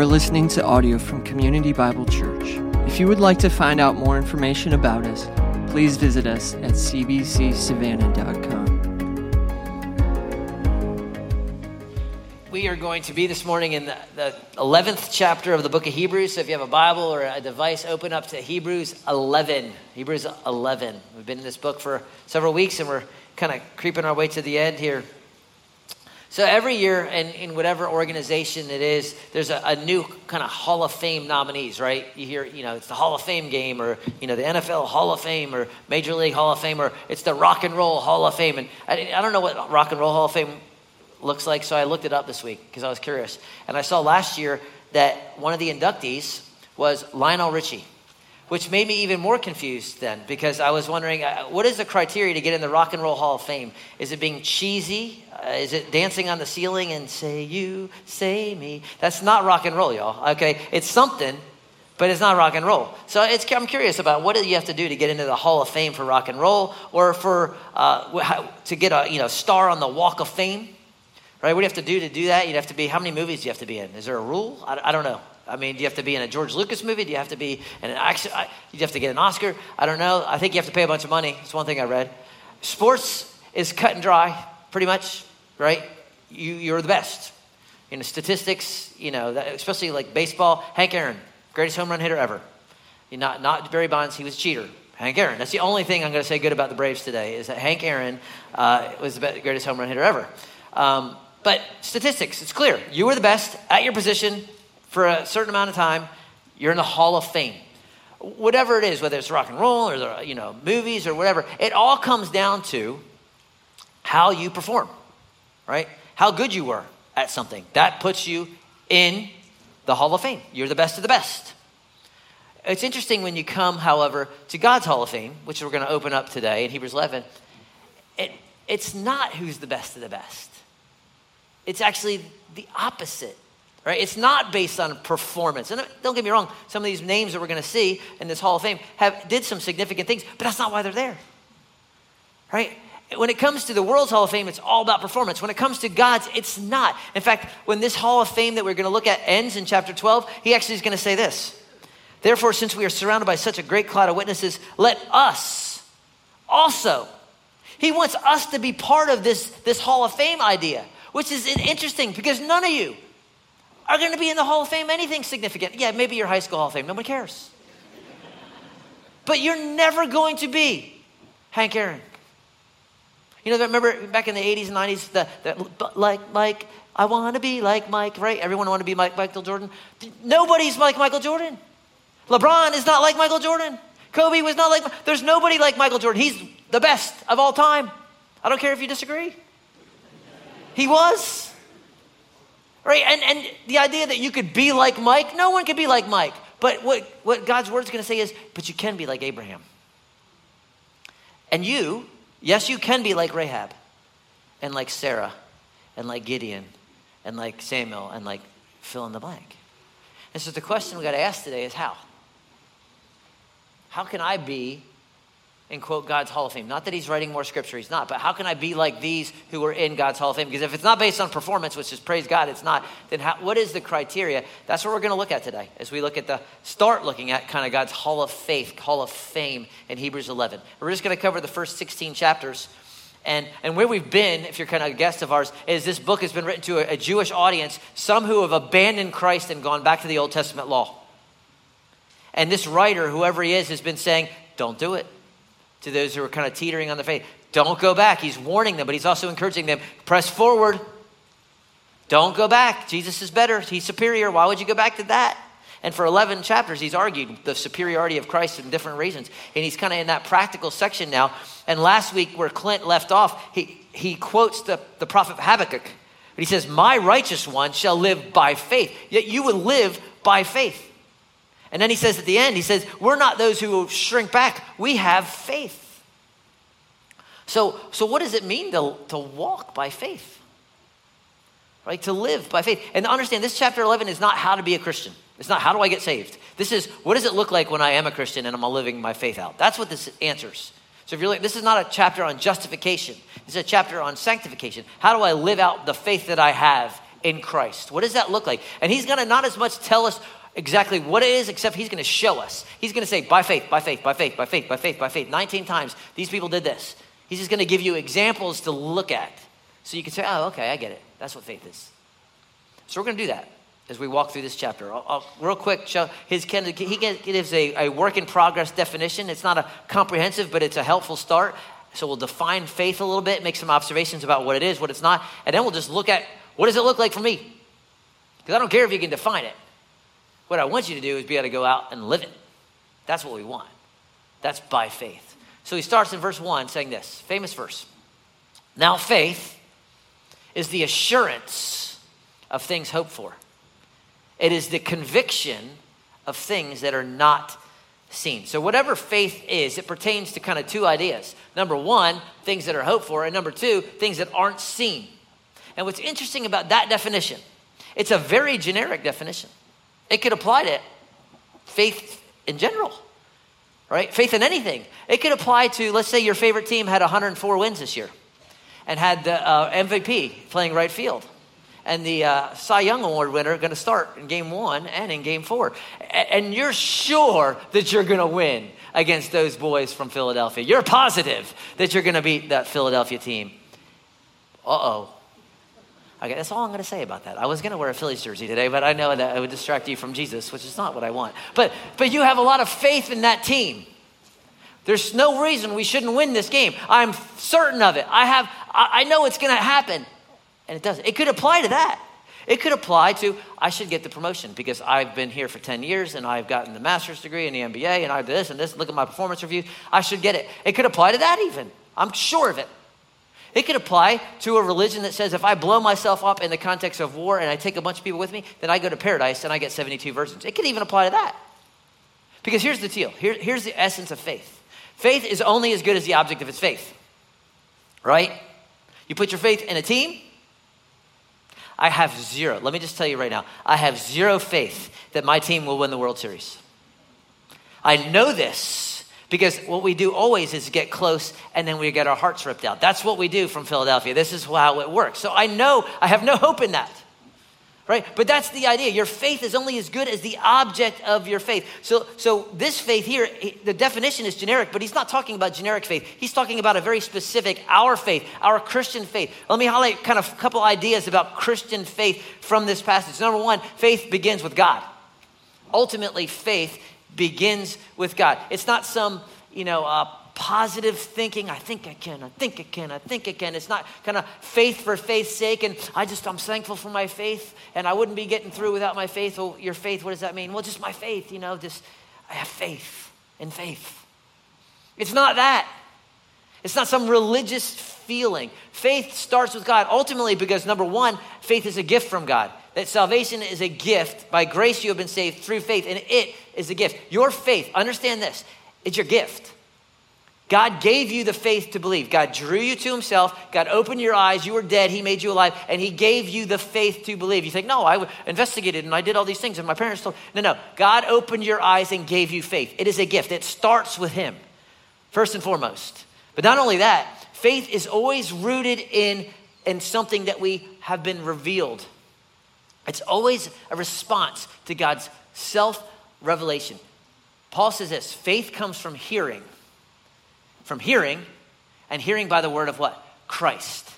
are listening to audio from Community Bible Church. If you would like to find out more information about us, please visit us at cbcsavannah.com. We are going to be this morning in the, the 11th chapter of the book of Hebrews. So if you have a Bible or a device, open up to Hebrews 11. Hebrews 11. We've been in this book for several weeks and we're kind of creeping our way to the end here. So every year in, in whatever organization it is, there's a, a new kind of Hall of Fame nominees, right? You hear, you know, it's the Hall of Fame game or, you know, the NFL Hall of Fame or Major League Hall of Fame or it's the Rock and Roll Hall of Fame. And I, I don't know what Rock and Roll Hall of Fame looks like, so I looked it up this week because I was curious. And I saw last year that one of the inductees was Lionel Richie which made me even more confused then because I was wondering uh, what is the criteria to get in the Rock and Roll Hall of Fame? Is it being cheesy? Uh, is it dancing on the ceiling and say you, say me? That's not rock and roll, y'all. Okay, it's something, but it's not rock and roll. So I'm curious about what do you have to do to get into the Hall of Fame for rock and roll, or for uh, to get a you know star on the Walk of Fame, right? What do you have to do to do that? You'd have to be how many movies do you have to be in? Is there a rule? I, I don't know. I mean, do you have to be in a George Lucas movie? Do you have to be in an action? Do you have to get an Oscar? I don't know. I think you have to pay a bunch of money. It's one thing I read. Sports is cut and dry, pretty much, right? You, you're the best. You know, statistics, you know, especially like baseball. Hank Aaron, greatest home run hitter ever. Not, not Barry Bonds, he was a cheater. Hank Aaron. That's the only thing I'm going to say good about the Braves today is that Hank Aaron uh, was the greatest home run hitter ever. Um, but statistics, it's clear. You were the best at your position for a certain amount of time, you're in the Hall of Fame. Whatever it is, whether it's rock and roll or you know movies or whatever, it all comes down to how you perform, right? How good you were at something. That puts you in the Hall of Fame. You're the best of the best. It's interesting when you come, however, to God's Hall of Fame, which we're going to open up today in Hebrews 11. It, it's not who's the best of the best. It's actually the opposite right? It's not based on performance. And uh, don't get me wrong, some of these names that we're going to see in this Hall of Fame have did some significant things, but that's not why they're there, right? When it comes to the world's Hall of Fame, it's all about performance. When it comes to God's, it's not. In fact, when this Hall of Fame that we're going to look at ends in chapter 12, he actually is going to say this. Therefore, since we are surrounded by such a great cloud of witnesses, let us also. He wants us to be part of this, this Hall of Fame idea, which is interesting because none of you, are going to be in the Hall of Fame anything significant. Yeah, maybe your high school Hall of Fame. Nobody cares. but you're never going to be Hank Aaron. You know, remember back in the 80s and 90s, the, the like Mike, I want to be like Mike, right? Everyone want to be like Michael Jordan. Nobody's like Michael Jordan. LeBron is not like Michael Jordan. Kobe was not like, there's nobody like Michael Jordan. He's the best of all time. I don't care if you disagree. He was. Right? And, and the idea that you could be like Mike, no one could be like Mike. But what, what God's word is going to say is, but you can be like Abraham. And you, yes, you can be like Rahab, and like Sarah, and like Gideon, and like Samuel, and like fill in the blank. And so the question we got to ask today is how? How can I be and quote God's Hall of Fame. Not that he's writing more scripture, he's not, but how can I be like these who are in God's Hall of Fame? Because if it's not based on performance, which is praise God, it's not, then how, what is the criteria? That's what we're going to look at today as we look at the, start looking at kind of God's Hall of Faith, Hall of Fame in Hebrews 11. We're just going to cover the first 16 chapters. And, and where we've been, if you're kind of a guest of ours, is this book has been written to a, a Jewish audience, some who have abandoned Christ and gone back to the Old Testament law. And this writer, whoever he is, has been saying, don't do it to those who are kind of teetering on the faith. Don't go back. He's warning them, but he's also encouraging them press forward. Don't go back. Jesus is better. He's superior. Why would you go back to that? And for 11 chapters, he's argued the superiority of Christ in different reasons. And he's kind of in that practical section now. And last week, where Clint left off, he, he quotes the, the prophet Habakkuk. He says, My righteous one shall live by faith. Yet you will live by faith. And then he says at the end, he says, We're not those who shrink back, we have faith. So, so what does it mean to, to walk by faith? Right? To live by faith. And understand this chapter 11 is not how to be a Christian. It's not how do I get saved. This is what does it look like when I am a Christian and I'm living my faith out. That's what this answers. So if you're like, this is not a chapter on justification. It's a chapter on sanctification. How do I live out the faith that I have in Christ? What does that look like? And he's going to not as much tell us exactly what it is, except he's going to show us. He's going to say, by faith, by faith, by faith, by faith, by faith, by faith. 19 times, these people did this. He's just going to give you examples to look at. So you can say, oh, okay, I get it. That's what faith is. So we're going to do that as we walk through this chapter. I'll, I'll real quick his he gives a, a work in progress definition. It's not a comprehensive, but it's a helpful start. So we'll define faith a little bit, make some observations about what it is, what it's not, and then we'll just look at what does it look like for me? Because I don't care if you can define it. What I want you to do is be able to go out and live it. That's what we want. That's by faith. So he starts in verse 1 saying this famous verse. Now, faith is the assurance of things hoped for it is the conviction of things that are not seen. So, whatever faith is, it pertains to kind of two ideas. Number one, things that are hoped for, and number two, things that aren't seen. And what's interesting about that definition, it's a very generic definition. It could apply to faith in general, right? Faith in anything. It could apply to, let's say, your favorite team had 104 wins this year and had the uh, MVP playing right field and the uh, Cy Young Award winner going to start in game one and in game four. And you're sure that you're going to win against those boys from Philadelphia. You're positive that you're going to beat that Philadelphia team. Uh oh. Okay, that's all I'm going to say about that. I was going to wear a Phillies jersey today, but I know that it would distract you from Jesus, which is not what I want. But, but you have a lot of faith in that team. There's no reason we shouldn't win this game. I'm certain of it. I have, I know it's going to happen. And it doesn't. It could apply to that. It could apply to, I should get the promotion because I've been here for 10 years and I've gotten the master's degree in the MBA and I do this and this. Look at my performance review. I should get it. It could apply to that even. I'm sure of it. It could apply to a religion that says if I blow myself up in the context of war and I take a bunch of people with me, then I go to paradise and I get 72 virgins. It could even apply to that. Because here's the deal Here, here's the essence of faith faith is only as good as the object of its faith, right? You put your faith in a team, I have zero. Let me just tell you right now I have zero faith that my team will win the World Series. I know this because what we do always is get close and then we get our hearts ripped out. That's what we do from Philadelphia. This is how it works. So I know I have no hope in that right? But that's the idea. Your faith is only as good as the object of your faith. So, so this faith here, the definition is generic, but he's not talking about generic faith. He's talking about a very specific, our faith, our Christian faith. Let me highlight kind of a couple ideas about Christian faith from this passage. Number one, faith begins with God. Ultimately, faith begins with God. It's not some, you know, uh, positive thinking. I think I can, I think I can, I think I can. It's not kind of faith for faith's sake. And I just, I'm thankful for my faith and I wouldn't be getting through without my faith. Well, your faith, what does that mean? Well, just my faith, you know, just, I have faith in faith. It's not that. It's not some religious feeling. Faith starts with God ultimately because number one, faith is a gift from God. That salvation is a gift. By grace, you have been saved through faith, and it is a gift. Your faith, understand this, it's your gift. God gave you the faith to believe. God drew you to himself. God opened your eyes. You were dead. He made you alive. And he gave you the faith to believe. You think, no, I investigated and I did all these things and my parents told. No, no. God opened your eyes and gave you faith. It is a gift. It starts with him, first and foremost. But not only that, faith is always rooted in, in something that we have been revealed. It's always a response to God's self revelation. Paul says this faith comes from hearing from hearing, and hearing by the word of what? Christ.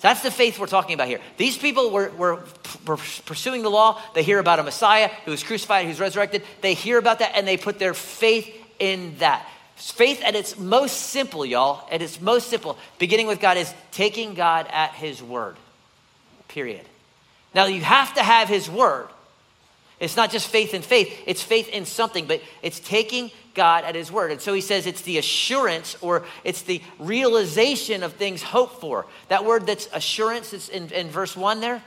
That's the faith we're talking about here. These people were, were, were, pursuing the law. They hear about a Messiah who was crucified, who's resurrected. They hear about that and they put their faith in that. Faith at its most simple, y'all, at its most simple, beginning with God, is taking God at His word. Period. Now, you have to have His word. It's not just faith in faith, it's faith in something, but it's taking God at His word. And so he says it's the assurance or it's the realization of things hoped for. That word that's assurance is in, in verse 1 there.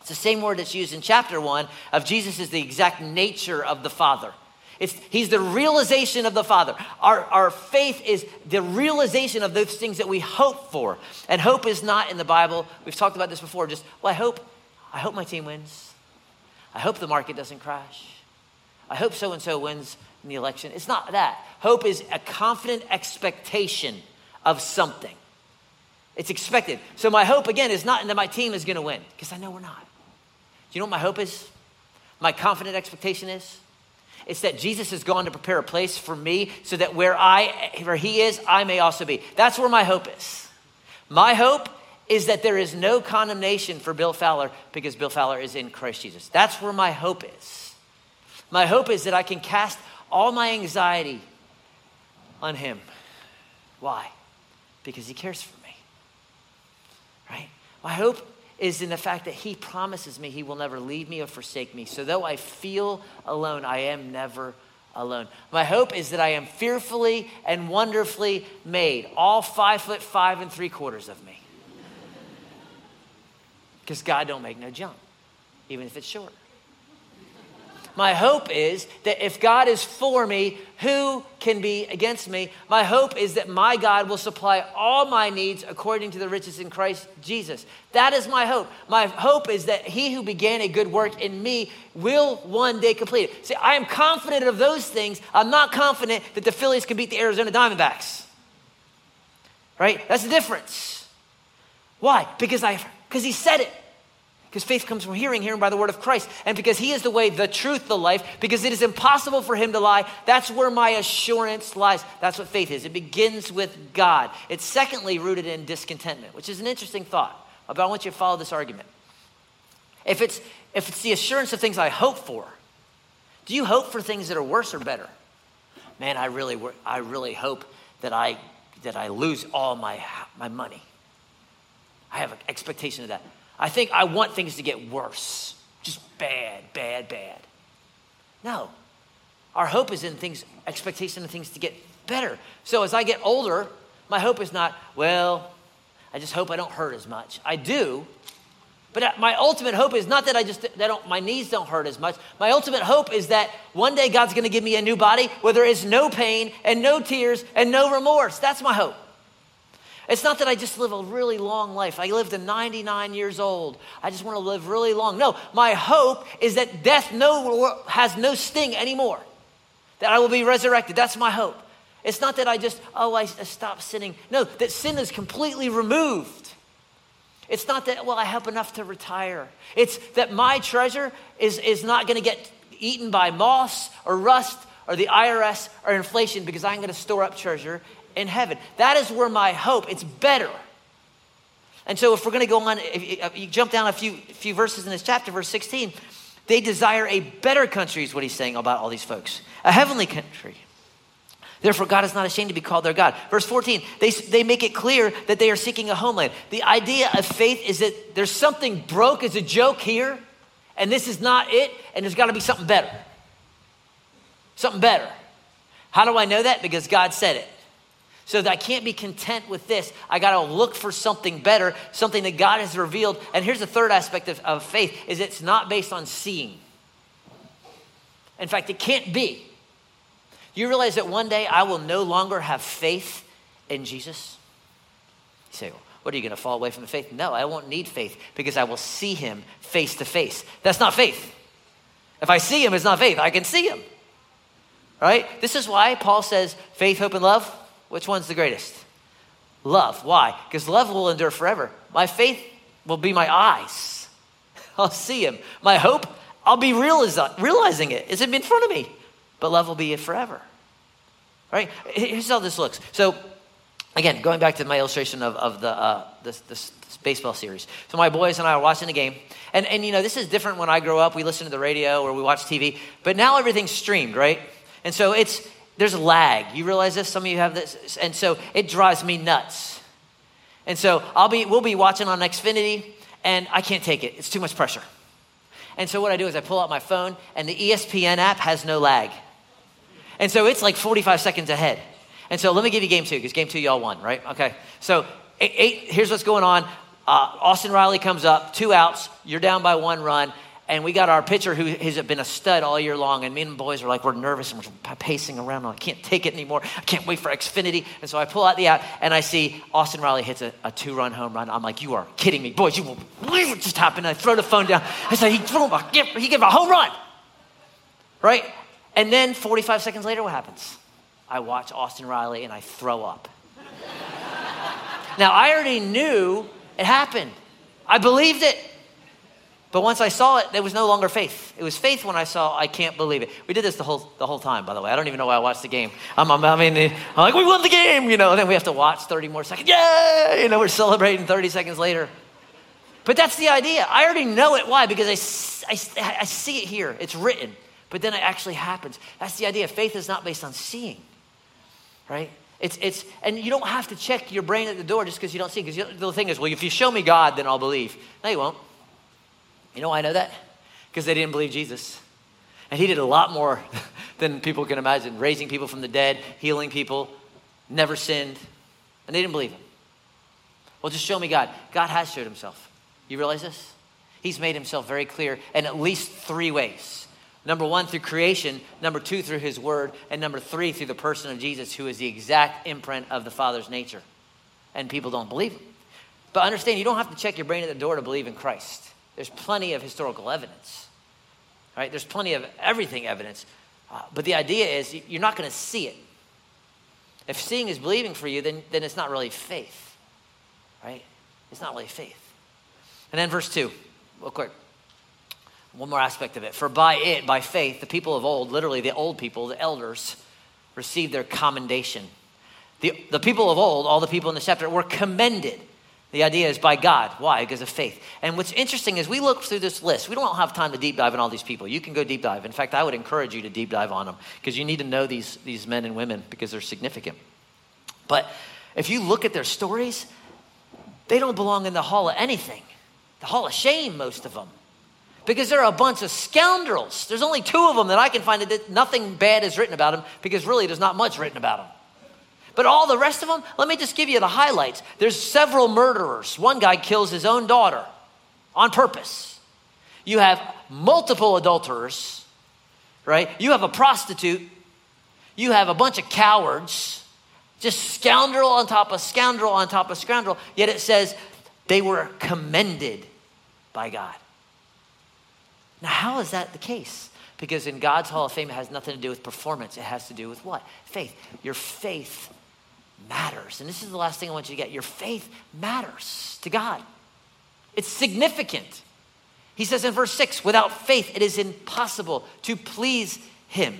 It's the same word that's used in chapter 1 of Jesus is the exact nature of the Father. It's, he's the realization of the Father. Our, our faith is the realization of those things that we hope for. And hope is not in the Bible. We've talked about this before. Just, well, I hope, I hope my team wins. I hope the market doesn't crash. I hope so and so wins in the election. It's not that. Hope is a confident expectation of something. It's expected. So my hope, again, is not that my team is going to win, because I know we're not. Do you know what my hope is? My confident expectation is? It's that Jesus has gone to prepare a place for me so that where I where he is, I may also be. That's where my hope is. My hope is that there is no condemnation for Bill Fowler because Bill Fowler is in Christ Jesus. That's where my hope is. My hope is that I can cast all my anxiety on him. Why? Because he cares for me. Right? My hope is in the fact that he promises me he will never leave me or forsake me. So though I feel alone, I am never alone. My hope is that I am fearfully and wonderfully made, all five foot five and three quarters of me. Because God don't make no junk, even if it's short. My hope is that if God is for me, who can be against me? My hope is that my God will supply all my needs according to the riches in Christ Jesus. That is my hope. My hope is that he who began a good work in me will one day complete it. See, I am confident of those things. I'm not confident that the Phillies can beat the Arizona Diamondbacks. Right? That's the difference. Why? Because I because he said it. Because faith comes from hearing, hearing by the word of Christ. And because he is the way, the truth, the life, because it is impossible for him to lie, that's where my assurance lies. That's what faith is. It begins with God. It's secondly rooted in discontentment, which is an interesting thought. But I want you to follow this argument. If it's, if it's the assurance of things I hope for, do you hope for things that are worse or better? Man, I really, I really hope that I, that I lose all my, my money. I have an expectation of that. I think I want things to get worse. Just bad, bad, bad. No. Our hope is in things, expectation of things to get better. So as I get older, my hope is not, well, I just hope I don't hurt as much. I do, but my ultimate hope is not that I just that don't, my knees don't hurt as much. My ultimate hope is that one day God's going to give me a new body where there is no pain and no tears and no remorse. That's my hope. It's not that I just live a really long life. I lived to 99 years old. I just want to live really long. No, my hope is that death no, has no sting anymore, that I will be resurrected. That's my hope. It's not that I just, oh, I stop sinning. No, that sin is completely removed. It's not that, well, I have enough to retire. It's that my treasure is, is not going to get eaten by moss or rust or the IRS or inflation because I'm going to store up treasure in heaven. That is where my hope, it's better. And so if we're going to go on, if uh, you jump down a few, few verses in this chapter, verse 16, they desire a better country, is what he's saying about all these folks, a heavenly country. Therefore, God is not ashamed to be called their God. Verse 14, they, they make it clear that they are seeking a homeland. The idea of faith is that there's something broke as a joke here, and this is not it, and there's got to be something better. Something better. How do I know that? Because God said it. So that I can't be content with this. I got to look for something better, something that God has revealed. And here's the third aspect of, of faith is it's not based on seeing. In fact, it can't be. You realize that one day I will no longer have faith in Jesus? You say, well, what are you going to fall away from the faith? No, I won't need faith because I will see him face to face. That's not faith. If I see him, it's not faith. I can see him. Right? This is why Paul says faith, hope, and love which one's the greatest? Love. Why? Because love will endure forever. My faith will be my eyes. I'll see him. My hope, I'll be realizing it. It's in front of me. But love will be it forever. Right? Here's how this looks. So, again, going back to my illustration of, of the, uh, this, this, this baseball series. So, my boys and I are watching the game. And, and, you know, this is different when I grow up. We listen to the radio or we watch TV. But now everything's streamed, right? And so it's there's lag. You realize this? Some of you have this. And so it drives me nuts. And so I'll be, we'll be watching on Xfinity and I can't take it. It's too much pressure. And so what I do is I pull out my phone and the ESPN app has no lag. And so it's like 45 seconds ahead. And so let me give you game two because game two y'all won, right? Okay. So eight, eight, here's what's going on. Uh, Austin Riley comes up, two outs. You're down by one run and we got our pitcher who has been a stud all year long. And me and the boys are like, we're nervous and we're pacing around. I can't take it anymore. I can't wait for Xfinity. And so I pull out the app and I see Austin Riley hits a, a two run home run. I'm like, you are kidding me. Boys, you believe what just happened. I throw the phone down. I say, he threw a, he gave a home run. Right? And then 45 seconds later, what happens? I watch Austin Riley and I throw up. Now, I already knew it happened, I believed it. But once I saw it, there was no longer faith. It was faith when I saw I can't believe it. We did this the whole, the whole time, by the way. I don't even know why I watched the game. I'm, I'm, I mean, I'm like, we won the game, you know, and then we have to watch 30 more seconds. Yeah, you know, we're celebrating 30 seconds later. But that's the idea. I already know it. Why? Because I, I, I see it here. It's written. But then it actually happens. That's the idea. Faith is not based on seeing, right? It's, it's, and you don't have to check your brain at the door just because you don't see. Because the thing is, well, if you show me God, then I'll believe. No, you won't. You know why I know that? Because they didn't believe Jesus. And he did a lot more than people can imagine raising people from the dead, healing people, never sinned. And they didn't believe him. Well, just show me God. God has showed himself. You realize this? He's made himself very clear in at least three ways. Number one, through creation. Number two, through his word. And number three, through the person of Jesus, who is the exact imprint of the Father's nature. And people don't believe him. But understand, you don't have to check your brain at the door to believe in Christ. There's plenty of historical evidence, right? There's plenty of everything evidence. Uh, but the idea is you're not going to see it. If seeing is believing for you, then, then it's not really faith, right? It's not really faith. And then verse 2, real quick. One more aspect of it. For by it, by faith, the people of old, literally the old people, the elders, received their commendation. The, the people of old, all the people in the chapter, were commended the idea is by God. Why? Because of faith. And what's interesting is we look through this list. We don't have time to deep dive on all these people. You can go deep dive. In fact, I would encourage you to deep dive on them because you need to know these, these men and women because they're significant. But if you look at their stories, they don't belong in the hall of anything, the hall of shame, most of them. Because they're a bunch of scoundrels. There's only two of them that I can find that nothing bad is written about them because really there's not much written about them. But all the rest of them, let me just give you the highlights. There's several murderers. One guy kills his own daughter on purpose. You have multiple adulterers, right? You have a prostitute. You have a bunch of cowards. Just scoundrel on top of scoundrel on top of scoundrel. Yet it says they were commended by God. Now, how is that the case? Because in God's Hall of Fame, it has nothing to do with performance. It has to do with what? Faith. Your faith matters. And this is the last thing I want you to get. Your faith matters to God, it's significant. He says in verse 6 without faith, it is impossible to please Him.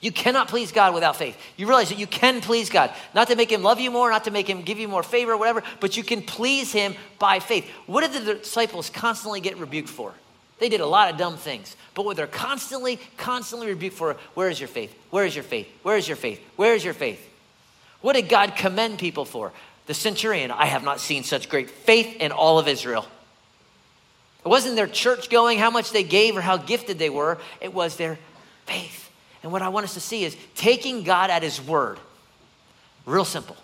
You cannot please God without faith. You realize that you can please God, not to make Him love you more, not to make Him give you more favor, whatever, but you can please Him by faith. What did the disciples constantly get rebuked for? They did a lot of dumb things, but what they're constantly, constantly rebuked for, where is your faith? Where is your faith? Where is your faith? Where is your faith? What did God commend people for? The centurion, I have not seen such great faith in all of Israel. It wasn't their church going, how much they gave, or how gifted they were. It was their faith. And what I want us to see is taking God at His word. Real simple.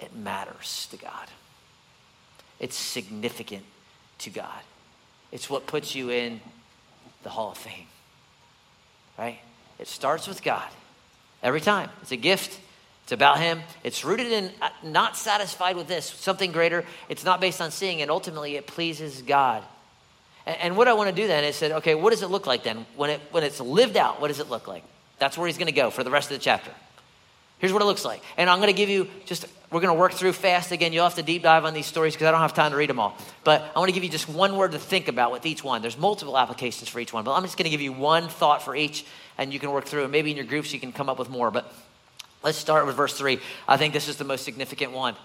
It matters to God, it's significant to God. It's what puts you in the Hall of Fame, right? It starts with God every time. It's a gift. It's about Him. It's rooted in uh, not satisfied with this, something greater. It's not based on seeing, and ultimately it pleases God. And, and what I want to do then is say, okay, what does it look like then? When, it, when it's lived out, what does it look like? That's where He's going to go for the rest of the chapter. Here's what it looks like. And I'm going to give you just, we're going to work through fast again. You'll have to deep dive on these stories because I don't have time to read them all. But I want to give you just one word to think about with each one. There's multiple applications for each one, but I'm just going to give you one thought for each and you can work through. And maybe in your groups you can come up with more. But Let's start with verse 3. I think this is the most significant one.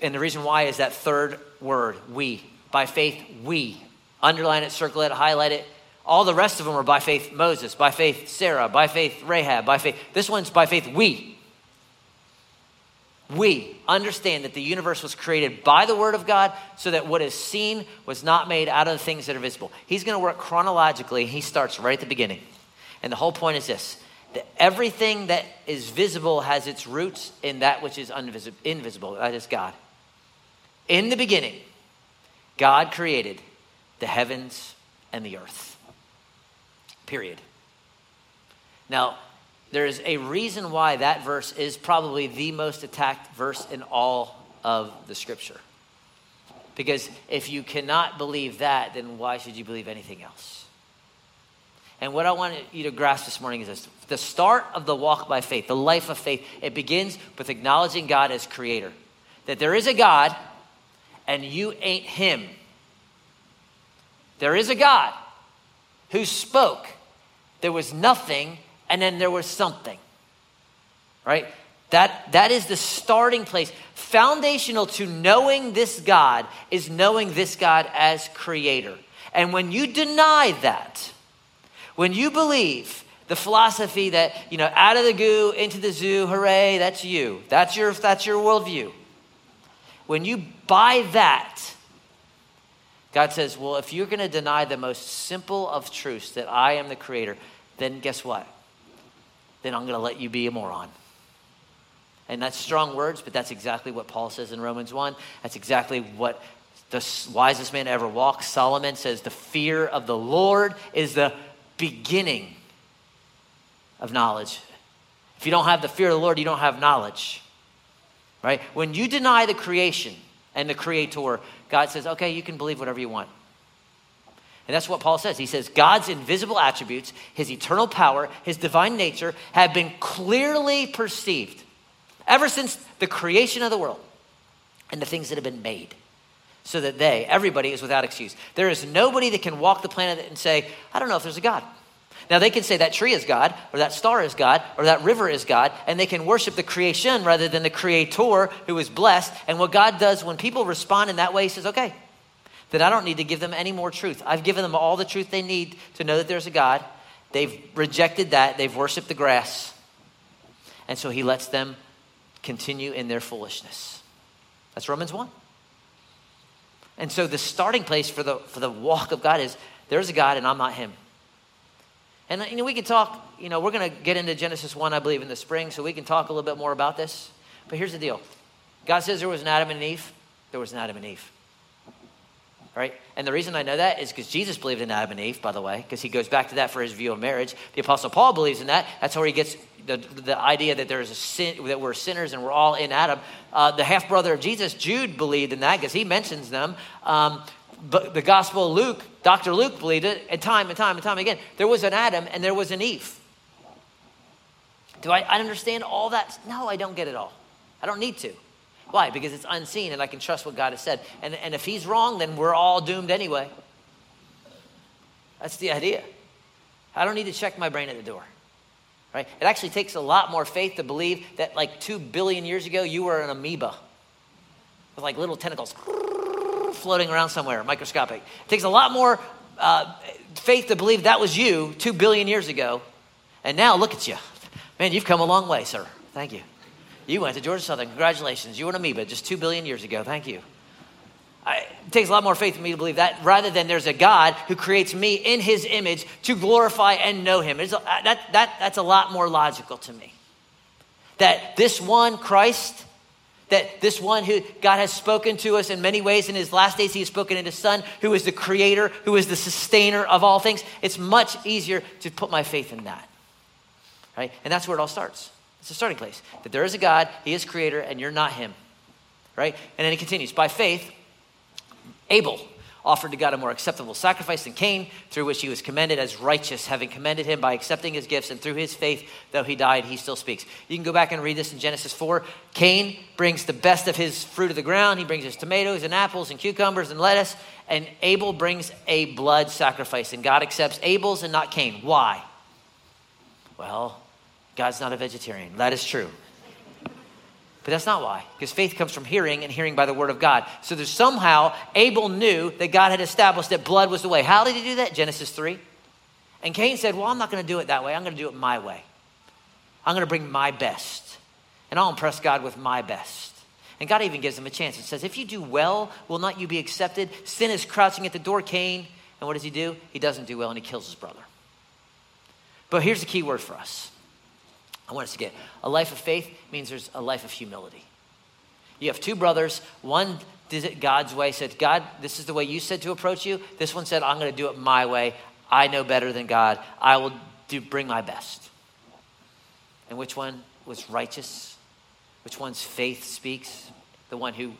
And the reason why is that third word, we. By faith, we. Underline it, circle it, highlight it. All the rest of them are by faith Moses, by faith Sarah, by faith Rahab, by faith. This one's by faith we. We understand that the universe was created by the Word of God so that what is seen was not made out of the things that are visible. He's going to work chronologically. He starts right at the beginning. And the whole point is this everything that is visible has its roots in that which is invisible. That is God. In the beginning, God created the heavens and the earth. Period. Now, there is a reason why that verse is probably the most attacked verse in all of the scripture. Because if you cannot believe that, then why should you believe anything else? And what I want you to grasp this morning is this the start of the walk by faith, the life of faith, it begins with acknowledging God as creator. That there is a God and you ain't him. There is a God who spoke. There was nothing and then there was something. Right? That, that is the starting place. Foundational to knowing this God is knowing this God as creator. And when you deny that, when you believe the philosophy that, you know, out of the goo, into the zoo, hooray, that's you. That's your, that's your worldview. When you buy that, God says, well, if you're going to deny the most simple of truths that I am the creator, then guess what? Then I'm going to let you be a moron. And that's strong words, but that's exactly what Paul says in Romans 1. That's exactly what the wisest man ever walked. Solomon says, The fear of the Lord is the beginning of knowledge. If you don't have the fear of the Lord, you don't have knowledge. Right? When you deny the creation and the creator, God says, okay, you can believe whatever you want. And that's what Paul says. He says, God's invisible attributes, his eternal power, his divine nature have been clearly perceived ever since the creation of the world and the things that have been made so that they, everybody, is without excuse. There is nobody that can walk the planet and say, I don't know if there's a God. Now, they can say that tree is God, or that star is God, or that river is God, and they can worship the creation rather than the creator who is blessed. And what God does when people respond in that way, He says, okay, then I don't need to give them any more truth. I've given them all the truth they need to know that there's a God. They've rejected that, they've worshiped the grass. And so He lets them continue in their foolishness. That's Romans 1. And so the starting place for the, for the walk of God is there's a God and I'm not him. And you know, we can talk, you know, we're going to get into Genesis 1, I believe, in the spring, so we can talk a little bit more about this. But here's the deal God says there was an Adam and an Eve, there was an Adam and Eve. Right? And the reason I know that is because Jesus believed in Adam and Eve, by the way, because he goes back to that for his view of marriage. The Apostle Paul believes in that. That's where he gets the, the idea that there's a sin, that we're sinners and we're all in Adam. Uh, the half brother of Jesus, Jude, believed in that because he mentions them. Um, but the Gospel of Luke, Dr. Luke believed it, and time and time and time again. There was an Adam and there was an Eve. Do I, I understand all that? No, I don't get it all. I don't need to. Why? Because it's unseen and I can trust what God has said. And, and if he's wrong, then we're all doomed anyway. That's the idea. I don't need to check my brain at the door. Right? It actually takes a lot more faith to believe that like two billion years ago you were an amoeba with like little tentacles floating around somewhere, microscopic. It takes a lot more uh, faith to believe that was you two billion years ago. And now look at you. Man, you've come a long way, sir. Thank you. You went to Georgia Southern. Congratulations. You were an amoeba just two billion years ago. Thank you. I, it takes a lot more faith for me to believe that rather than there's a God who creates me in his image to glorify and know him. A, uh, that, that, that's a lot more logical to me. That this one, Christ, that this one who God has spoken to us in many ways in his last days, he has spoken in his son, who is the creator, who is the sustainer of all things. It's much easier to put my faith in that. Right? And that's where it all starts. It's a starting place. That there is a God, he is creator, and you're not him. Right? And then he continues, by faith, Abel offered to God a more acceptable sacrifice than Cain, through which he was commended as righteous, having commended him by accepting his gifts, and through his faith, though he died, he still speaks. You can go back and read this in Genesis 4. Cain brings the best of his fruit of the ground. He brings his tomatoes and apples and cucumbers and lettuce, and Abel brings a blood sacrifice, and God accepts Abel's and not Cain. Why? Well, God's not a vegetarian. That is true. But that's not why, because faith comes from hearing and hearing by the word of God. So there's somehow Abel knew that God had established that blood was the way. How did he do that? Genesis 3. And Cain said, Well, I'm not going to do it that way. I'm going to do it my way. I'm going to bring my best. And I'll impress God with my best. And God even gives him a chance. It says, If you do well, will not you be accepted? Sin is crouching at the door, Cain. And what does he do? He doesn't do well and he kills his brother. But here's the key word for us I want us to get a life of faith means there's a life of humility. You have two brothers. One did it God's way, said, God, this is the way you said to approach you. This one said, I'm going to do it my way. I know better than God. I will do, bring my best. And which one was righteous? Which one's faith speaks? The one who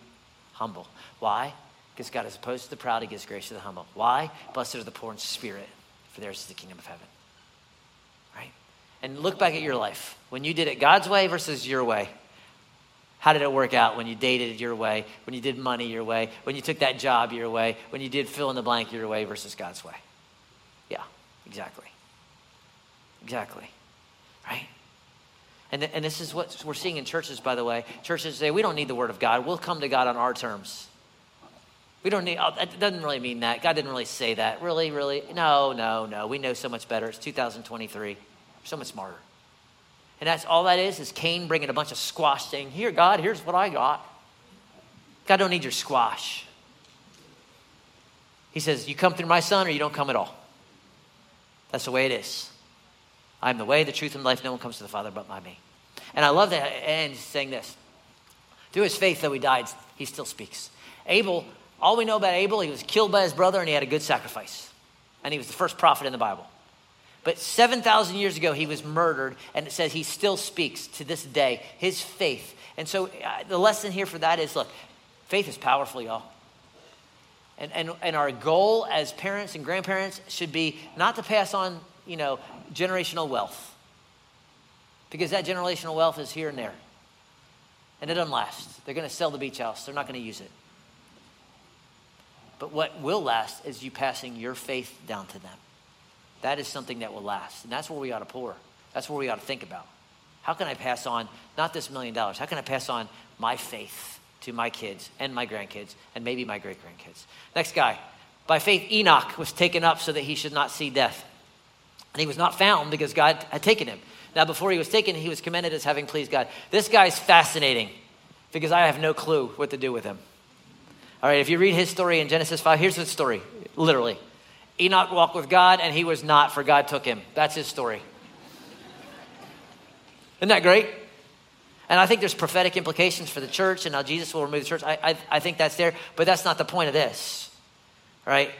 humble. Why? Because God is opposed to the proud, he gives grace to the humble. Why? Blessed are the poor in spirit, for theirs is the kingdom of heaven. And look back at your life. When you did it God's way versus your way, how did it work out when you dated your way, when you did money your way, when you took that job your way, when you did fill in the blank your way versus God's way? Yeah, exactly. Exactly. Right? And, and this is what we're seeing in churches, by the way. Churches say, we don't need the Word of God. We'll come to God on our terms. We don't need, oh, that doesn't really mean that. God didn't really say that. Really, really? No, no, no. We know so much better. It's 2023. So much smarter. And that's all that is, is Cain bringing a bunch of squash saying, Here, God, here's what I got. God don't need your squash. He says, You come through my son or you don't come at all. That's the way it is. I'm the way, the truth, and life. No one comes to the Father but by me. And I love that. And saying this. Through his faith, though he died, he still speaks. Abel, all we know about Abel, he was killed by his brother and he had a good sacrifice. And he was the first prophet in the Bible. But 7,000 years ago, he was murdered, and it says he still speaks to this day, his faith. And so uh, the lesson here for that is look, faith is powerful, y'all. And, and, and our goal as parents and grandparents should be not to pass on, you know, generational wealth. Because that generational wealth is here and there. And it doesn't last. They're going to sell the beach house, they're not going to use it. But what will last is you passing your faith down to them. That is something that will last. And that's where we ought to pour. That's where we ought to think about. How can I pass on not this million dollars? How can I pass on my faith to my kids and my grandkids and maybe my great grandkids? Next guy. By faith, Enoch was taken up so that he should not see death. And he was not found because God had taken him. Now, before he was taken, he was commended as having pleased God. This guy's fascinating because I have no clue what to do with him. All right, if you read his story in Genesis 5, here's his story, literally. Enoch walked with God and he was not, for God took him. That's his story. Isn't that great? And I think there's prophetic implications for the church and how Jesus will remove the church. I, I, I think that's there, but that's not the point of this, right?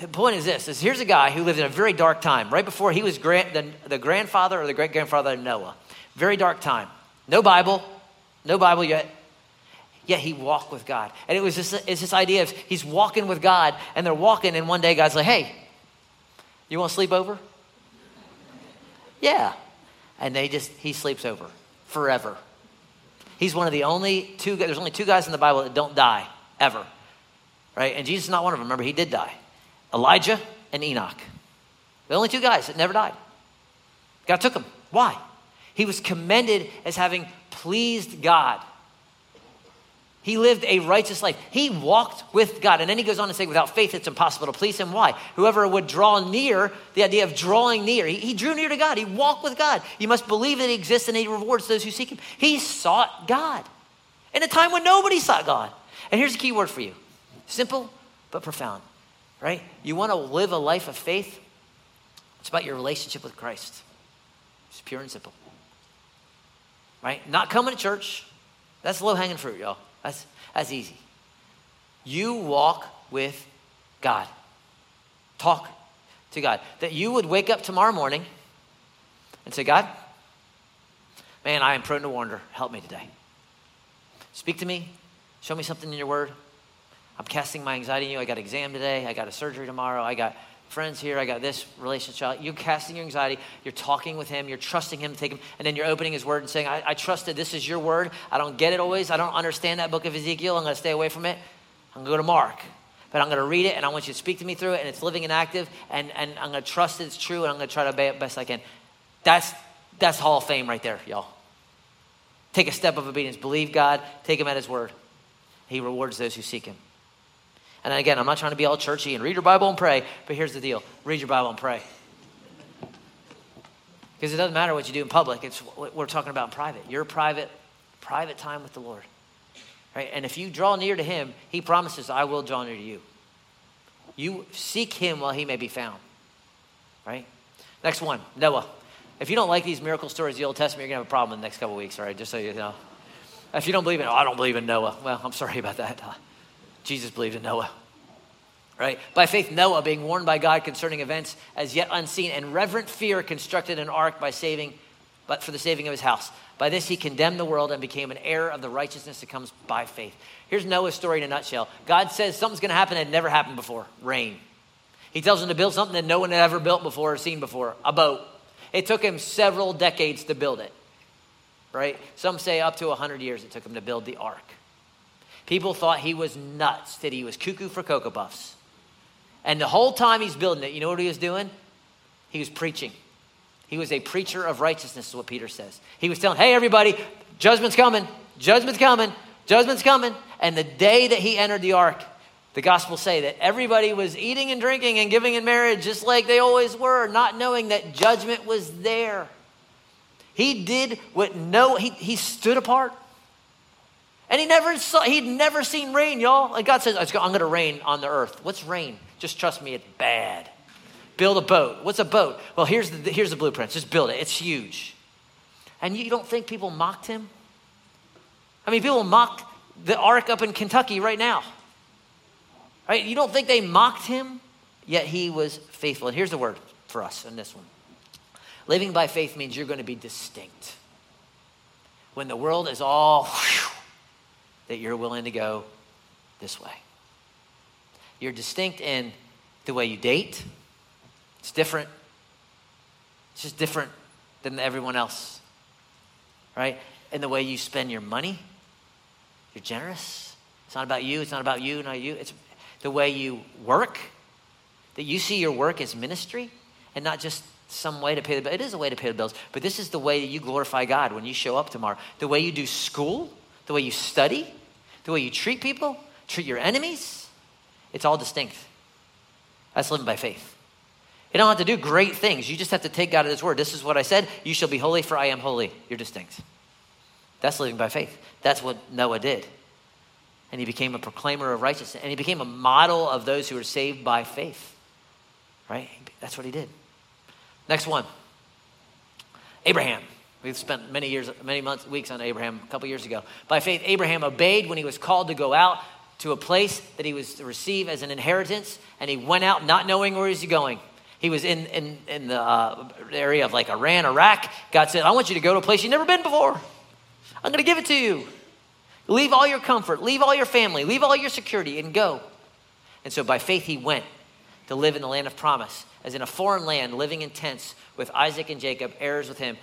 The point is this: is here's a guy who lived in a very dark time, right before he was grand, the, the grandfather or the great grandfather of Noah. Very dark time. No Bible, no Bible yet. Yet he walked with God. And it was this, it's this idea of he's walking with God, and they're walking, and one day God's like, hey, you want to sleep over? Yeah. And they just, he sleeps over forever. He's one of the only two, there's only two guys in the Bible that don't die, ever. Right? And Jesus is not one of them. Remember, he did die Elijah and Enoch. The only two guys that never died. God took them. Why? He was commended as having pleased God. He lived a righteous life. He walked with God. And then he goes on to say, without faith, it's impossible to please him. Why? Whoever would draw near, the idea of drawing near, he, he, drew near to God. He walked with God. You must believe that he exists and he rewards those who seek him. He sought God in a time when nobody sought God. And here's a key word for you simple but profound, right? You want to live a life of faith? It's about your relationship with Christ. It's pure and simple, right? Not coming to church. That's low hanging fruit, y'all. That's, that's easy. You walk with God. Talk to God. That you would wake up tomorrow morning and say, God, man, I am prone to wander. Help me today. Speak to me. Show me something in your word. I'm casting my anxiety in you. I got an exam today. I got a surgery tomorrow. I got friends here, I got this relationship. You're casting your anxiety, you're talking with him, you're trusting him to take him, and then you're opening his word and saying, I, I trusted this is your word. I don't get it always. I don't understand that book of Ezekiel. I'm going to stay away from it. I'm going to go to Mark. But I'm going to read it and I want you to speak to me through it, and it's living and active, and, and I'm going to trust it's true, and I'm going to try to obey it best I can. That's, that's Hall of Fame right there, y'all. Take a step of obedience. Believe God, take him at his word. He rewards those who seek him. And again, I'm not trying to be all churchy and read your Bible and pray, but here's the deal read your Bible and pray. Because it doesn't matter what you do in public, it's what we're talking about in private. Your private, private time with the Lord. Right? And if you draw near to Him, He promises, I will draw near to you. You seek Him while He may be found. Right? Next one, Noah. If you don't like these miracle stories of the Old Testament, you're going to have a problem in the next couple weeks, all right? Just so you know. If you don't believe in, oh, I don't believe in Noah. Well, I'm sorry about that. Jesus believed in Noah. Right? By faith, Noah, being warned by God concerning events as yet unseen, and reverent fear constructed an ark by saving, but for the saving of his house. By this he condemned the world and became an heir of the righteousness that comes by faith. Here's Noah's story in a nutshell. God says something's going to happen that had never happened before rain. He tells him to build something that no one had ever built before or seen before a boat. It took him several decades to build it, right? Some say up to 100 years it took him to build the ark. People thought he was nuts, that he was cuckoo for Cocoa Puffs. And the whole time he's building it, you know what he was doing? He was preaching. He was a preacher of righteousness, is what Peter says. He was telling, hey, everybody, judgment's coming, judgment's coming, judgment's coming. And the day that he entered the ark, the Gospels say that everybody was eating and drinking and giving in marriage just like they always were, not knowing that judgment was there. He did what no, he, he stood apart. And he never saw, he'd never seen rain, y'all. Like God says, I'm going to rain on the earth. What's rain? Just trust me, it's bad. Build a boat. What's a boat? Well, here's the, here's the blueprint. Just build it. It's huge. And you don't think people mocked him? I mean, people mock the ark up in Kentucky right now. Right? You don't think they mocked him? Yet he was faithful. And here's the word for us in this one living by faith means you're going to be distinct. When the world is all whew, that you're willing to go this way. You're distinct in the way you date, it's different. It's just different than everyone else, right? In the way you spend your money, you're generous. It's not about you, it's not about you, not you. It's the way you work, that you see your work as ministry and not just some way to pay the bill. It is a way to pay the bills, but this is the way that you glorify God when you show up tomorrow. The way you do school, the way you study, the way you treat people, treat your enemies, it's all distinct. That's living by faith. You don't have to do great things. You just have to take God at His word. This is what I said. You shall be holy, for I am holy. You're distinct. That's living by faith. That's what Noah did and he became a proclaimer of righteousness, and he became a model of those who are saved by faith. Right? That's what he did. Next one Abraham. We've spent many years, many months, weeks on Abraham a couple years ago. By faith, Abraham obeyed when he was called to go out to a place that he was to receive as an inheritance, and he went out not knowing where he was going. He was in, in, in the uh, area of like Iran, Iraq. God said, I want you to go to a place you've never been before. I'm going to give it to you. Leave all your comfort, leave all your family, leave all your security, and go. And so by faith, he went to live in the land of promise, as in a foreign land, living in tents with Isaac and Jacob, heirs with him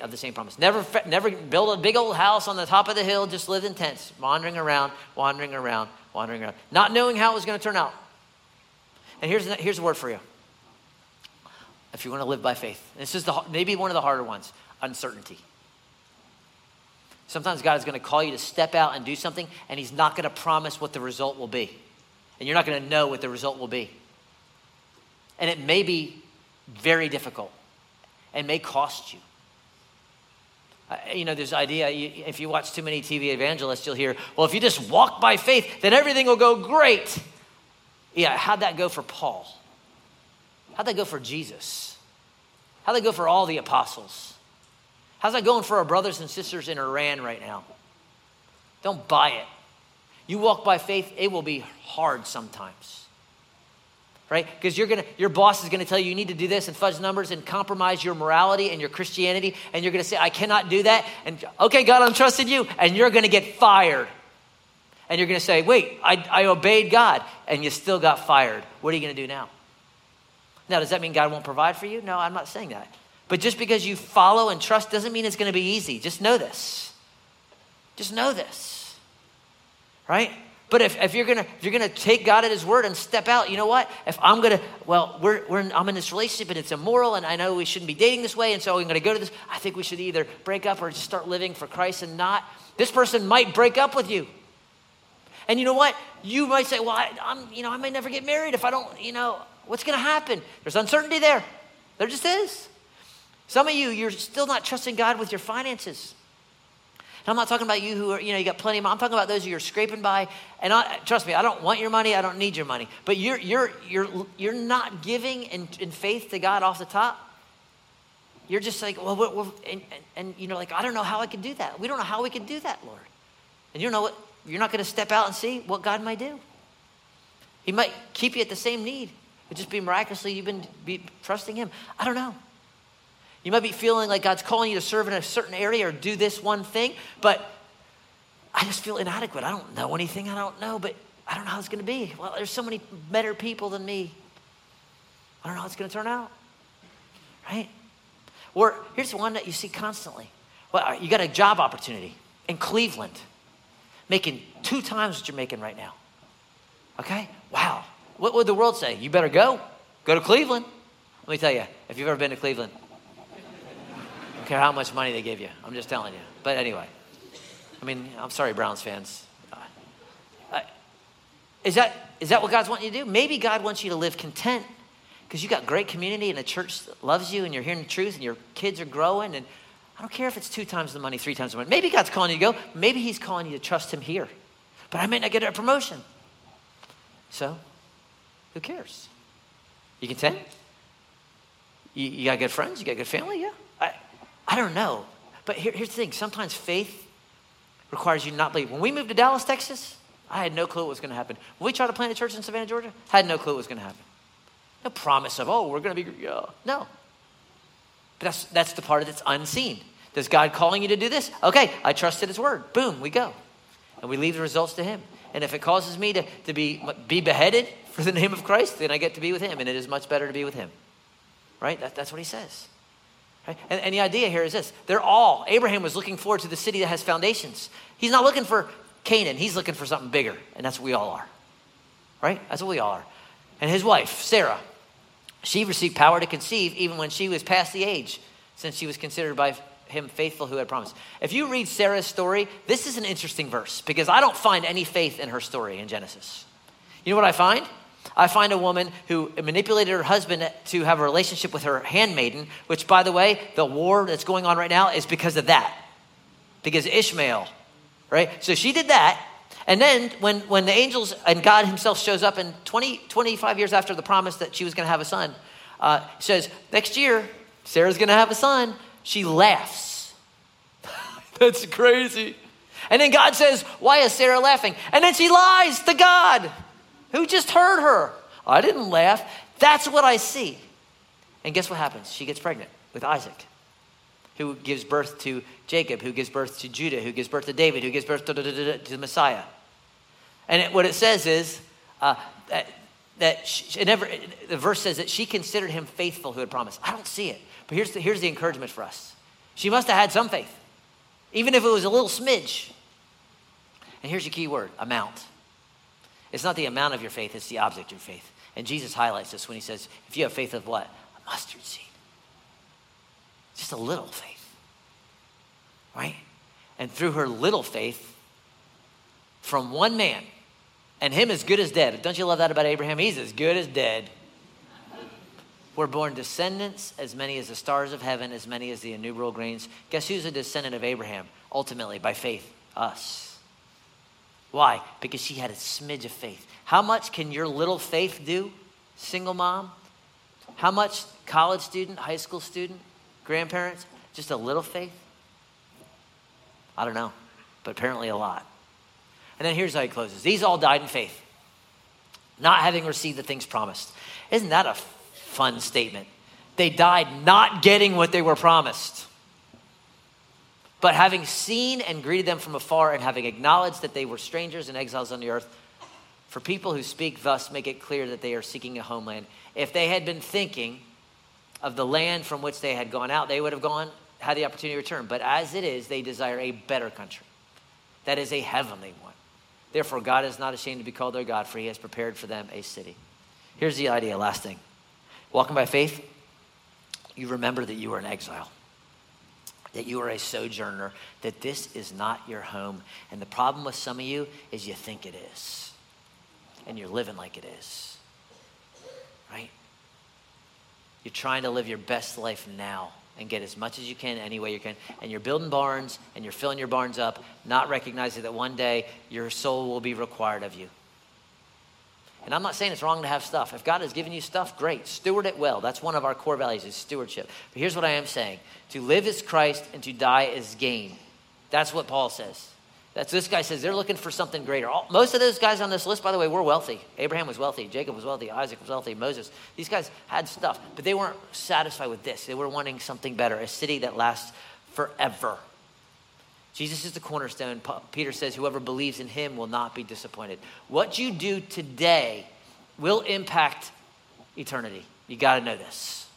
of the same promise. Never, never build a big old house on the top of the hill, just lived in tents, wandering around, wandering around, wandering around, not knowing how it was going to turn out. And here's, here's a word for you. If you want to live by faith, this is the, maybe one of the harder ones uncertainty. Sometimes God is going to call you to step out and do something, and He's not going to promise what the result will be. And you're not going to know what the result will be. And it may be very difficult and may cost you. You know, there's idea, if you watch too many TV evangelists, you'll hear, well, if you just walk by faith, then everything will go great. Yeah, how'd that go for Paul? How'd that go for Jesus? How'd that go for all the apostles? How's that going for our brothers and sisters in Iran right now? Don't buy it. You walk by faith, it will be hard sometimes. Right? Because you're gonna your boss is gonna tell you you need to do this and fudge numbers and compromise your morality and your Christianity, and you're gonna say, I cannot do that. And okay, God, I'm trusting you, and you're gonna get fired. And you're gonna say, Wait, I, I obeyed God, and you still got fired. What are you gonna do now? Now, does that mean God won't provide for you? No, I'm not saying that. But just because you follow and trust doesn't mean it's going to be easy. Just know this. Just know this. Right? But if, if you're gonna if you're gonna take God at His word and step out, you know what? If I'm gonna well, we're, we're in, I'm in this relationship and it's immoral, and I know we shouldn't be dating this way, and so I'm gonna go to this. I think we should either break up or just start living for Christ and not. This person might break up with you, and you know what? You might say, well, I, I'm you know I may never get married if I don't you know what's gonna happen. There's uncertainty there. There just is. Some of you, you're still not trusting God with your finances. And I'm not talking about you who are, you know, you got plenty of money. I'm talking about those who you're scraping by. And I, trust me, I don't want your money. I don't need your money. But you're, you're, you're, you're not giving in, in faith to God off the top. You're just like, well, we're, we're, and, and, and, you know, like, I don't know how I can do that. We don't know how we can do that, Lord. And you know what? You're not going to step out and see what God might do. He might keep you at the same need. It just be miraculously you've been be trusting Him. I don't know. You might be feeling like God's calling you to serve in a certain area or do this one thing, but I just feel inadequate. I don't know anything. I don't know, but I don't know how it's going to be. Well, there's so many better people than me. I don't know how it's going to turn out. Right? Or here's one that you see constantly. Well, you got a job opportunity in Cleveland, making two times what you're making right now. Okay? Wow. What would the world say? You better go. Go to Cleveland. Let me tell you, if you've ever been to Cleveland, care how much money they give you. I'm just telling you. But anyway, I mean, I'm sorry, Browns fans. Uh, is, that, is that what God's wanting you to do? Maybe God wants you to live content because you got great community and a church loves you and you're hearing the truth and your kids are growing. And I don't care if it's two times the money, three times the money. Maybe God's calling you to go. Maybe He's calling you to trust Him here. But I may not get a promotion. So, who cares? You content? You, you got good friends? You got good family? Yeah. I, don't know. But here, here's the thing sometimes faith requires you not believe. When we moved to Dallas, Texas, I had no clue what was going to happen. When we tried to plant a church in Savannah, Georgia, I had no clue what was going to happen. No promise of, oh, we're going to be, yeah. No. But that's, that's the part that's unseen. Does God calling you to do this? Okay, I trusted his word. Boom, we go. And we leave the results to him. And if it causes me to, to be, be beheaded for the name of Christ, then I get to be with him. And it is much better to be with him. Right? That, that's what he says. Right? And, and the idea here is this they're all, Abraham was looking forward to the city that has foundations. He's not looking for Canaan, he's looking for something bigger. And that's what we all are. Right? That's what we all are. And his wife, Sarah, she received power to conceive even when she was past the age, since she was considered by him faithful who had promised. If you read Sarah's story, this is an interesting verse because I don't find any faith in her story in Genesis. You know what I find? I find a woman who manipulated her husband to have a relationship with her handmaiden, which, by the way, the war that's going on right now is because of that. Because Ishmael, right? So she did that. And then when, when the angels and God himself shows up in 20, 25 years after the promise that she was going to have a son, uh, says, next year, Sarah's going to have a son. She laughs. That's crazy. And then God says, Why is Sarah laughing? And then she lies to God, who just heard her. I didn't laugh. That's what I see. And guess what happens? She gets pregnant with Isaac, who gives birth to Jacob, who gives birth to Judah, who gives birth to David, who gives birth to, the Messiah. And it, what it says is uh, that, that she, never, the verse says that she considered him faithful who had promised. I don't see it. But here's the, here's the encouragement for us she must have had some faith, even if it was a little smidge. And here's your key word amount. It's not the amount of your faith, it's the object of your faith. And Jesus highlights this when he says, if you have faith of what? A mustard seed. Just a little faith. Right? And through her little faith, from one man, and him as good as dead. Don't you love that about Abraham? He's as good as dead We're born descendants, as many as the stars of heaven, as many as the innumerable grains. Guess who's a descendant of Abraham? Ultimately, by faith, us. Why? Because she had a smidge of faith. How much can your little faith do, single mom? How much college student, high school student, grandparents? Just a little faith? I don't know, but apparently a lot. And then here's how he closes These all died in faith, not having received the things promised. Isn't that a fun statement. They died not getting what they were promised. But having seen and greeted them from afar and having acknowledged that they were strangers and exiles on the earth, for people who speak thus make it clear that they are seeking a homeland. If they had been thinking of the land from which they had gone out, they would have gone, had the opportunity to return. But as it is, they desire a better country. That is a heavenly one. Therefore, God is not ashamed to be called their God, for he has prepared for them a city. Here's the idea, last thing. Walking by faith, you remember that you are an exile, that you are a sojourner, that this is not your home. And the problem with some of you is you think it is, and you're living like it is, right? You're trying to live your best life now and get as much as you can any way you can. And you're building barns and you're filling your barns up, not recognizing that one day your soul will be required of you. And I'm not saying it's wrong to have stuff. If God has given you stuff, great. Steward it well. That's one of our core values is stewardship. But here's what I am saying. To live is Christ and to die is gain. That's what Paul says. That's this guy says they're looking for something greater. All, most of those guys on this list, by the way, were wealthy. Abraham was wealthy, Jacob was wealthy, Isaac was wealthy, Moses. These guys had stuff, but they weren't satisfied with this. They were wanting something better, a city that lasts forever. Jesus is the cornerstone. Peter says, Whoever believes in him will not be disappointed. What you do today will impact eternity. You got to know this.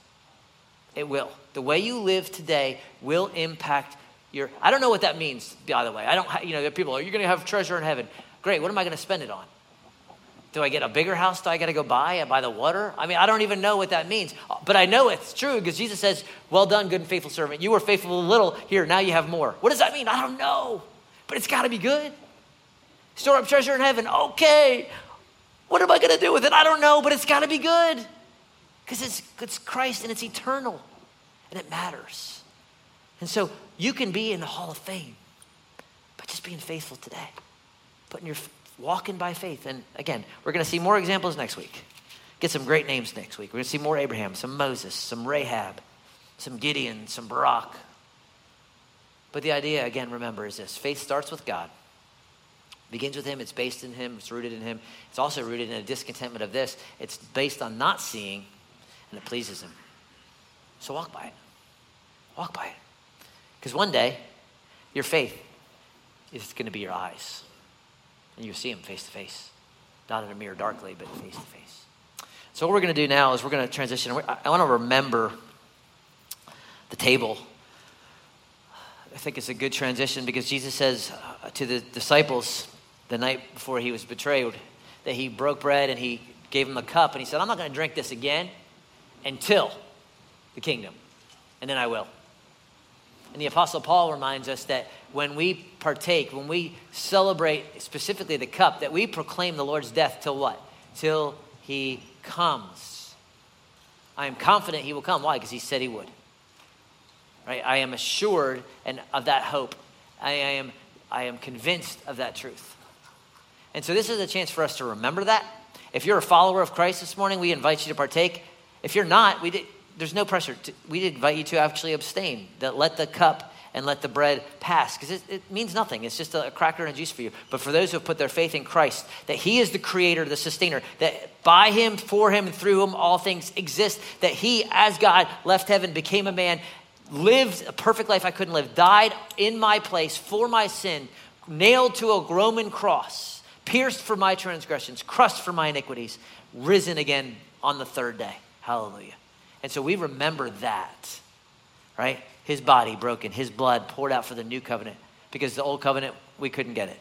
It will. The way you live today will impact your. I don't know what that means, by the way. I don't, you know, people are, you're going to have treasure in heaven. Great. What am I going to spend it on? Do I get a bigger house? Do I got to go buy by the water? I mean, I don't even know what that means. But I know it's true because Jesus says, Well done, good and faithful servant. You were faithful a little. Here, now you have more. What does that mean? I don't know. But it's got to be good. Store up treasure in heaven. Okay. What am I going to do with it? I don't know, but it's got to be good because it's, it's Christ and it's eternal and it matters. And so you can be in the Hall of Fame by just being faithful today, putting your walking by faith. And again, we're going to see more examples next week. Get some great names next week. We're going to see more Abraham, some Moses, some Rahab, some Gideon, some Barak. But the idea, again, remember, is this faith starts with God. Begins with Him, it's based in Him, it's rooted in Him. It's also rooted in a discontentment of this. It's based on not seeing, and it pleases Him. So walk by it. Walk by it. Because one day, your faith is going to be your eyes. And you'll see Him face to face. Not in a mirror darkly, but face to face. So, what we're going to do now is we're going to transition. I want to remember the table I think it's a good transition because Jesus says uh, to the disciples the night before he was betrayed that he broke bread and he gave them a cup and he said, I'm not going to drink this again until the kingdom, and then I will. And the Apostle Paul reminds us that when we partake, when we celebrate specifically the cup, that we proclaim the Lord's death till what? Till he comes. I am confident he will come. Why? Because he said he would. Right? I am assured and of that hope. I, I, am, I am convinced of that truth. And so this is a chance for us to remember that. If you're a follower of Christ this morning, we invite you to partake. If you're not, we did, there's no pressure. To, we invite you to actually abstain. That let the cup and let the bread pass because it, it, means nothing. It's just a, a cracker and a juice for you. But for those who have put their faith in Christ, that He is the creator, the sustainer, that by Him, for Him, and through Him all things exist, that He, as God, left heaven, became a man, lived a perfect life I couldn't live, died in my place for my sin, nailed to a Roman cross, pierced for my transgressions, crushed for my iniquities, risen again on the third day. Hallelujah. And so we remember that, right? His body broken, his blood poured out for the new covenant because the old covenant, we couldn't get it.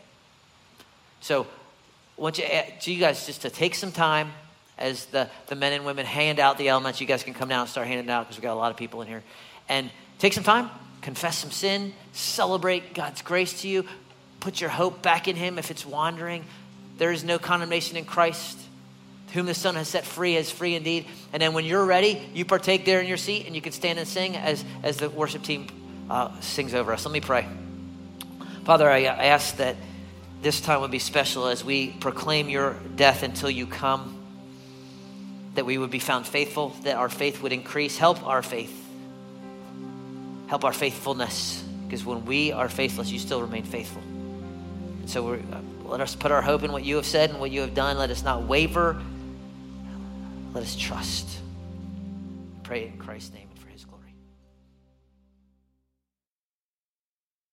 So I want you, eh, you guys just to take some time as the, the men and women hand out the elements. You guys can come down and start handing out because we've got a lot of people in here and take some time, confess some sin, celebrate God's grace to you, put your hope back in Him if it's wandering. There is no condemnation in Christ. Whom the Son has set free is free indeed. And then when you're ready, you partake there in your seat and you can stand and sing as, as the worship team uh, sings over us. Let me pray. Father, I, I ask that this time would be special as we proclaim your death until you come, that we would be found faithful, that our faith would increase. Help our faith. Help our faithfulness, because when we are faithless, you still remain faithful. So uh, let us put our hope in what you have said and what you have done. Let us not waver. Let us trust. Pray in Christ's name.